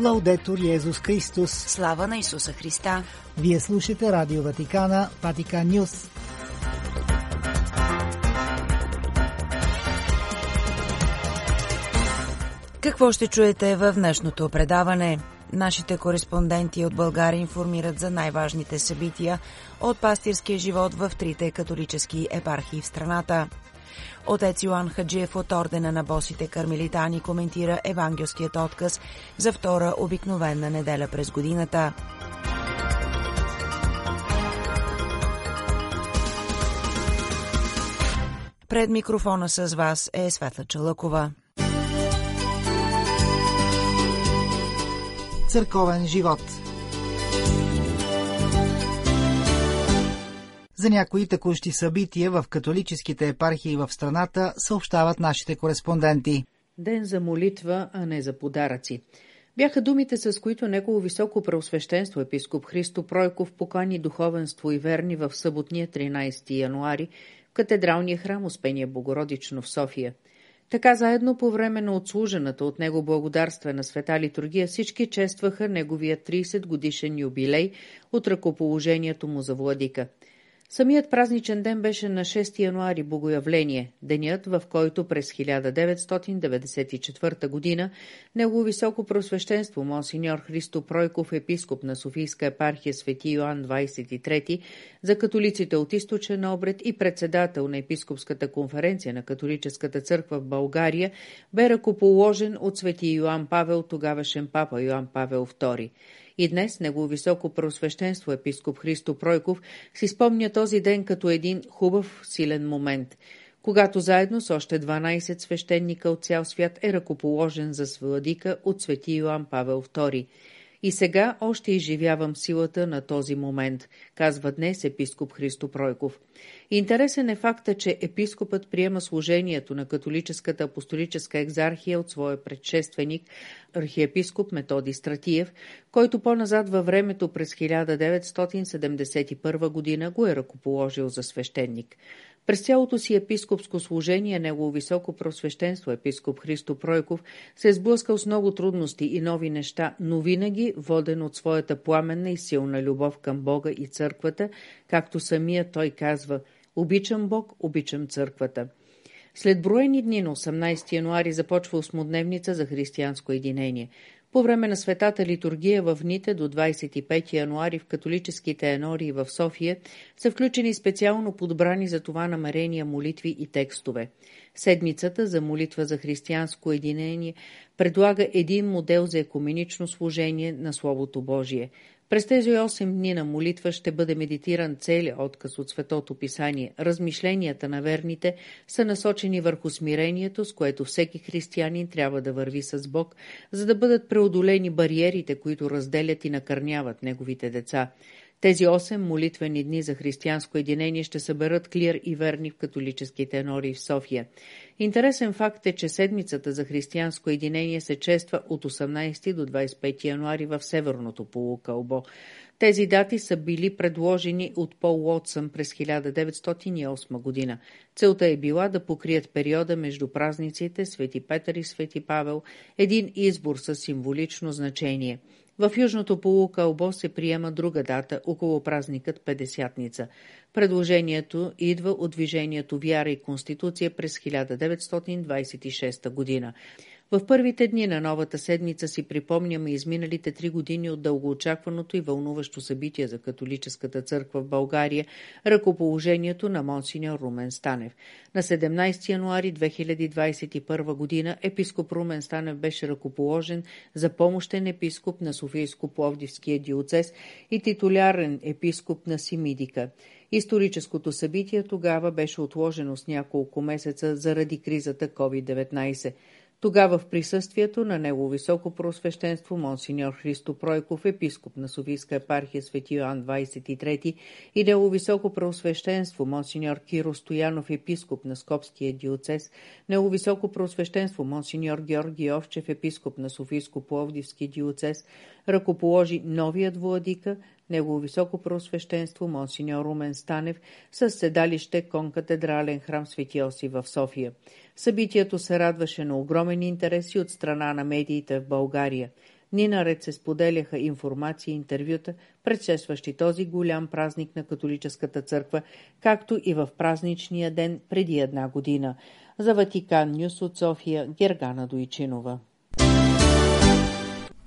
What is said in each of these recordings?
Лаудетор Йезус Христос. Слава на Исуса Христа. Вие слушате Радио Ватикана, Ватикан Нюс. Какво ще чуете в днешното предаване? Нашите кореспонденти от България информират за най-важните събития от пастирския живот в трите католически епархии в страната. Отец Йоан Хаджиев от Ордена на босите кармелитани коментира евангелският отказ за втора обикновена неделя през годината. Пред микрофона с вас е Светла Чалъкова. Църковен живот За някои текущи събития в католическите епархии в страната съобщават нашите кореспонденти. Ден за молитва, а не за подаръци. Бяха думите, с които негово високо преосвещенство епископ Христо Пройков покани духовенство и верни в съботния 13 януари в катедралния храм Успения Богородично в София. Така заедно по време на отслужената от него благодарствена света литургия всички честваха неговия 30 годишен юбилей от ръкоположението му за владика – Самият празничен ден беше на 6 януари Богоявление, денят, в който през 1994 година Негово високо просвещенство Монсеньор Христо Пройков, епископ на Софийска епархия Свети Йоан 23 за католиците от източен обред и председател на Епископската конференция на католическата църква в България, бе ръкоположен от Свети Йоан Павел, тогавашен папа Йоан Павел II. И днес Негово високо преосвещенство епископ Христо Пройков си спомня този ден като един хубав, силен момент, когато заедно с още 12 свещеника от цял свят е ръкоположен за владика от свети Йоан Павел II – и сега още изживявам силата на този момент, казва днес епископ Христо Пройков. Интересен е факта, че епископът приема служението на католическата апостолическа екзархия от своя предшественик, архиепископ Методи Стратиев, който по-назад във времето през 1971 година го е ръкоположил за свещеник. През цялото си епископско служение, негово високо просвещенство, епископ Христо Пройков, се е сблъскал с много трудности и нови неща, но винаги воден от своята пламенна и силна любов към Бога и църквата, както самия той казва «Обичам Бог, обичам църквата». След броени дни на 18 януари започва осмодневница за християнско единение. По време на светата литургия в Ните до 25 януари в католическите енории в София са включени специално подбрани за това намерения молитви и текстове. Седмицата за молитва за християнско единение предлага един модел за екуменично служение на Словото Божие. През тези 8 дни на молитва ще бъде медитиран целият отказ от Светото Писание. Размишленията на верните са насочени върху смирението, с което всеки християнин трябва да върви с Бог, за да бъдат преодолени бариерите, които разделят и накърняват неговите деца. Тези 8 молитвени дни за християнско единение ще съберат клир и верни в католическите нори в София. Интересен факт е, че седмицата за християнско единение се чества от 18 до 25 януари в Северното полукълбо. Тези дати са били предложени от Пол Уотсън през 1908 година. Целта е била да покрият периода между празниците Свети Петър и Свети Павел, един избор с символично значение – в Южното полукълбо се приема друга дата, около празникът Педесятница. Предложението идва от движението Вяра и Конституция през 1926 година. В първите дни на новата седмица си припомняме изминалите три години от дългоочакваното и вълнуващо събитие за католическата църква в България – ръкоположението на монсеньор Румен Станев. На 17 януари 2021 година епископ Румен Станев беше ръкоположен за помощен епископ на Софийско-Пловдивския диоцес и титулярен епископ на Симидика. Историческото събитие тогава беше отложено с няколко месеца заради кризата COVID-19. Тогава в присъствието на него високо просвещенство Монсеньор Христо Пройков, епископ на Софийска епархия Свети Йоан 23 и него високо просвещенство Монсеньор Киро Стоянов, епископ на Скопския диоцес, него високо просвещенство Монсеньор Георги Овчев, епископ на Софийско-Пловдивски диоцес, ръкоположи новият владика, Негово високо просвещенство Монсеньор Румен Станев с седалище Конкатедрален храм Свети Оси в София. Събитието се радваше на огромен интерес и от страна на медиите в България. Ни наред се споделяха информации и интервюта, предшестващи този голям празник на католическата църква, както и в празничния ден преди една година. За Ватикан Нюс от София Гергана Дойчинова.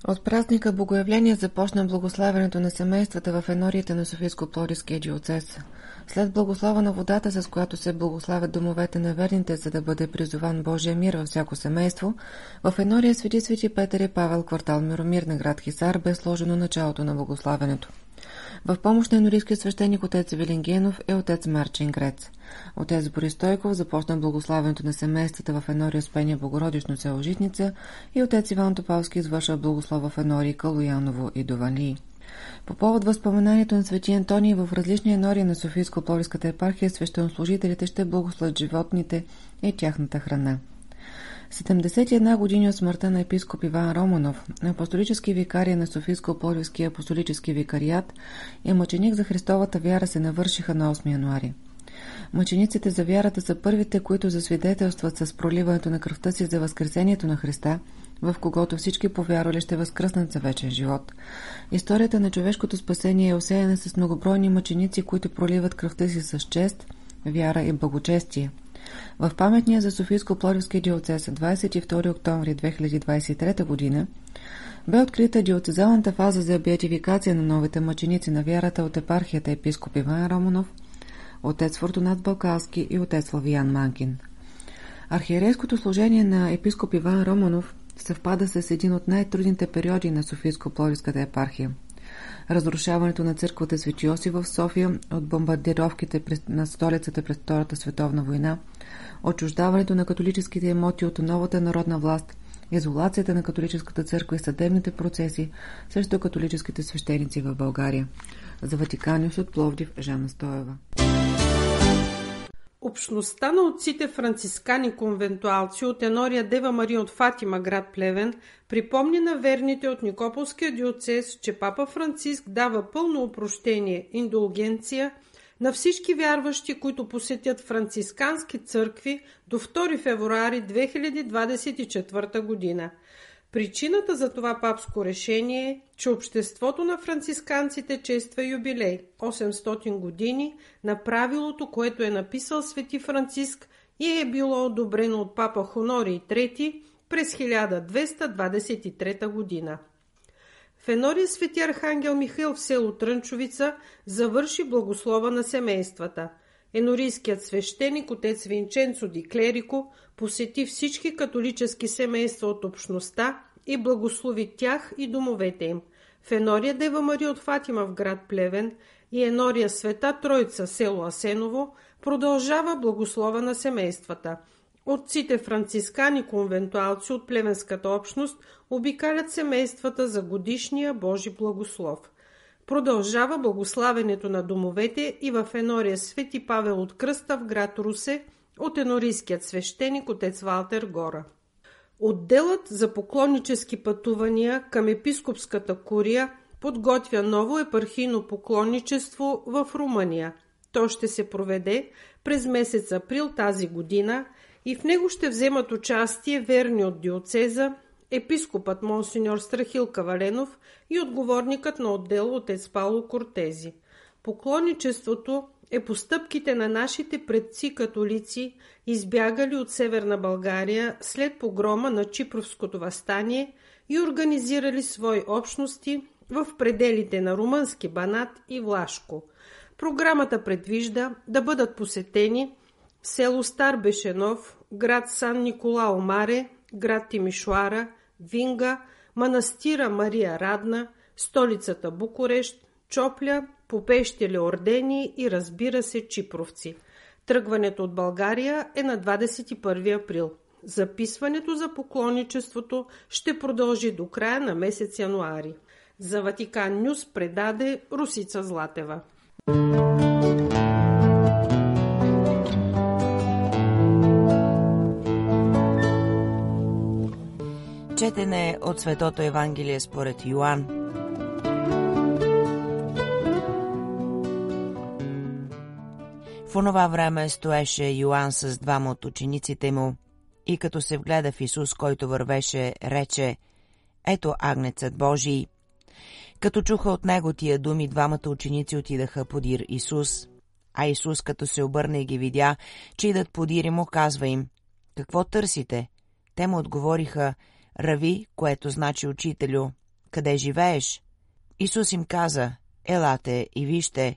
От празника Богоявление започна благославянето на семействата в енорията на Софийско-Плодиския диоцес. След благослова на водата, с която се благославят домовете на верните, за да бъде призован Божия мир във всяко семейство, в енория Свети Свети Петър и Павел, квартал Миромир на град Хисар, бе сложено началото на благославянето. В помощ на енорийския свещеник отец Вилингенов е отец Марчин Грец. Отец Борис Стойков започна благославянето на семействата в Енори Успение Богородично село Житница и отец Иван Топалски извършва благослова в Енори Калуяново и Довали. По повод възпоменанието на Свети Антоний в различни енори на Софийско-Пловиската епархия свещенослужителите ще благословят животните и тяхната храна. 71 години от смъртта на епископ Иван Романов, апостолически викария на Софийско-Пловивския апостолически викариат и мъченик за Христовата вяра се навършиха на 8 януари. Мъчениците за вярата са първите, които засвидетелстват с проливането на кръвта си за възкресението на Христа, в когото всички повярвали ще възкръснат за вечен живот. Историята на човешкото спасение е осеяна с многобройни мъченици, които проливат кръвта си с чест, вяра и благочестие. В паметния за Софийско-Плодивския диоцес 22 октомври 2023 г. бе открита диоцезалната фаза за беатификация на новите мъченици на вярата от епархията епископ Иван Романов, отец Фортунат Балкалски и отец Славиян Манкин. Архиерейското служение на епископ Иван Романов съвпада с един от най-трудните периоди на Софийско-Пловиската епархия. Разрушаването на църквата Свети Йосиф в София от бомбардировките на столицата през Втората световна война, отчуждаването на католическите имоти от новата народна власт, изолацията на католическата църква и съдебните процеси срещу католическите свещеници в България. За Ватиканиус от Пловдив Жана Стоева. Общността на отците францискани конвентуалци от Енория Дева Мария от Фатима, град Плевен, припомни на верните от Никополския диоцес, че папа Франциск дава пълно опрощение, индулгенция на всички вярващи, които посетят францискански църкви до 2 февруари 2024 година – Причината за това папско решение е, че обществото на францисканците чества юбилей 800 години на правилото, което е написал свети Франциск и е било одобрено от папа Хонори III през 1223 година. В Енория свети Архангел Михаил в село Трънчовица завърши благослова на семействата. Енорийският свещеник отец Винченцо Ди Клерико посети всички католически семейства от общността и благослови тях и домовете им. В Енория Дева Мария от Фатима в град Плевен и Енория Света Троица село Асеново продължава благослова на семействата. Отците францискани конвентуалци от плевенската общност обикалят семействата за годишния Божи благослов. Продължава благославянето на домовете и в Енория Свети Павел от Кръста в град Русе от енорийският свещеник отец Валтер Гора. Отделът за поклоннически пътувания към епископската курия подготвя ново епархийно поклонничество в Румъния. То ще се проведе през месец април тази година и в него ще вземат участие верни от диоцеза, епископът Монсеньор Страхил Каваленов и отговорникът на отдел отец Пауло Кортези. Поклонничеството е постъпките на нашите предци католици, избягали от Северна България след погрома на Чипровското възстание и организирали свои общности в пределите на Румънски Банат и Влашко. Програмата предвижда да бъдат посетени село Стар Бешенов, град Сан Николао Маре, град Тимишуара, Винга, манастира Мария Радна, столицата Букурещ, Чопля, попещели ордени и разбира се чипровци. Тръгването от България е на 21 април. Записването за поклонничеството ще продължи до края на месец януари. За Ватикан Нюс предаде Русица Златева. Четене от Светото Евангелие според Йоанн, В онова време стоеше Йоанн с двама от учениците му и като се вгледа в Исус, който вървеше, рече Ето агнецът Божий. Като чуха от него тия думи, двамата ученици отидаха подир Исус. А Исус, като се обърна и ги видя, че идат подир и му, казва им, «Какво търсите?» Те му отговориха, «Рави, което значи учителю, къде живееш?» Исус им каза, «Елате и вижте».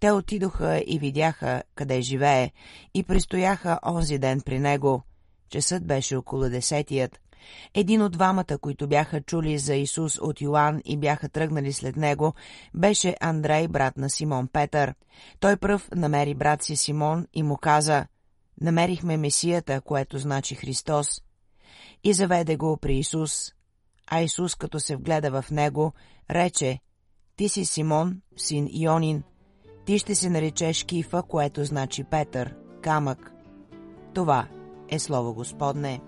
Те отидоха и видяха къде живее и пристояха онзи ден при него. Часът беше около десетият. Един от двамата, които бяха чули за Исус от Йоанн и бяха тръгнали след него, беше Андрей, брат на Симон Петър. Той пръв намери брат си Симон и му каза, «Намерихме Месията, което значи Христос». И заведе го при Исус. А Исус, като се вгледа в него, рече, «Ти си Симон, син Ионин, ти ще се наречеш Кифа, което значи Петър, камък». Това е Слово Господне.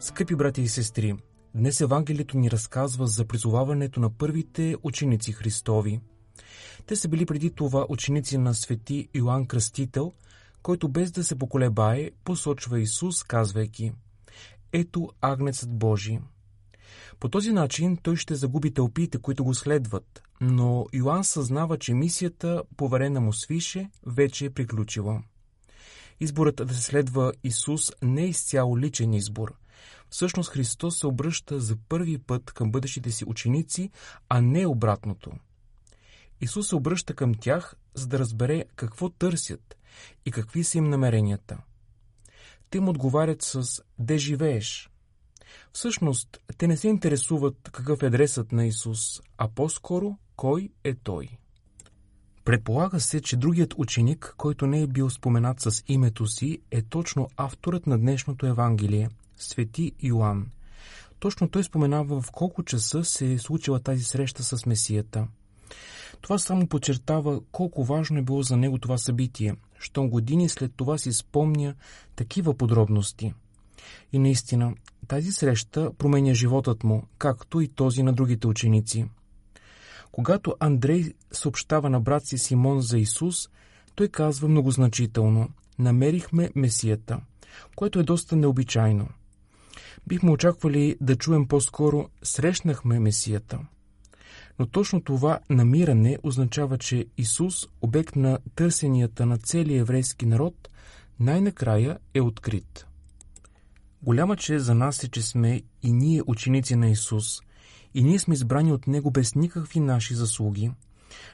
Скъпи брати и сестри, днес Евангелието ни разказва за призоваването на първите ученици Христови. Те са били преди това ученици на свети Йоанн Кръстител, който без да се поколебае, посочва Исус, казвайки Ето агнецът Божий. По този начин той ще загуби тълпите, които го следват, но Йоанн съзнава, че мисията, поверена му свише, вече е приключила. Изборът да се следва Исус не е изцяло личен избор. Всъщност Христос се обръща за първи път към бъдещите си ученици, а не обратното. Исус се обръща към тях, за да разбере какво търсят и какви са им намеренията. Те му отговарят с «Де живееш?», Всъщност, те не се интересуват какъв е адресът на Исус, а по-скоро кой е Той. Предполага се, че другият ученик, който не е бил споменат с името си, е точно авторът на днешното Евангелие, Свети Йоанн. Точно той споменава в колко часа се е случила тази среща с Месията. Това само подчертава колко важно е било за него това събитие, щом години след това си спомня такива подробности. И наистина, тази среща променя животът му, както и този на другите ученици. Когато Андрей съобщава на брат си Симон за Исус, той казва многозначително «Намерихме Месията», което е доста необичайно. Бихме очаквали да чуем по-скоро «Срещнахме Месията». Но точно това намиране означава, че Исус, обект на търсенията на целия еврейски народ, най-накрая е открит. Голяма чест за нас е, че сме и ние ученици на Исус, и ние сме избрани от Него без никакви наши заслуги.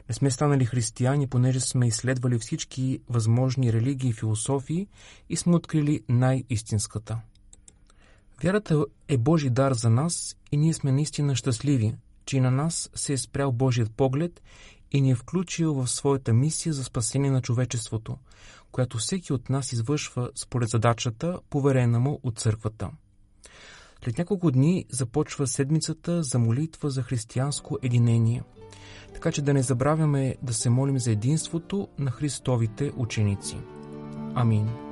Не сме станали християни, понеже сме изследвали всички възможни религии и философии и сме открили най-истинската. Вярата е Божи дар за нас и ние сме наистина щастливи, че и на нас се е спрял Божият поглед и ни е включил в своята мисия за спасение на човечеството, която всеки от нас извършва според задачата, поверена му от църквата. След няколко дни започва седмицата за молитва за християнско единение, така че да не забравяме да се молим за единството на Христовите ученици. Амин.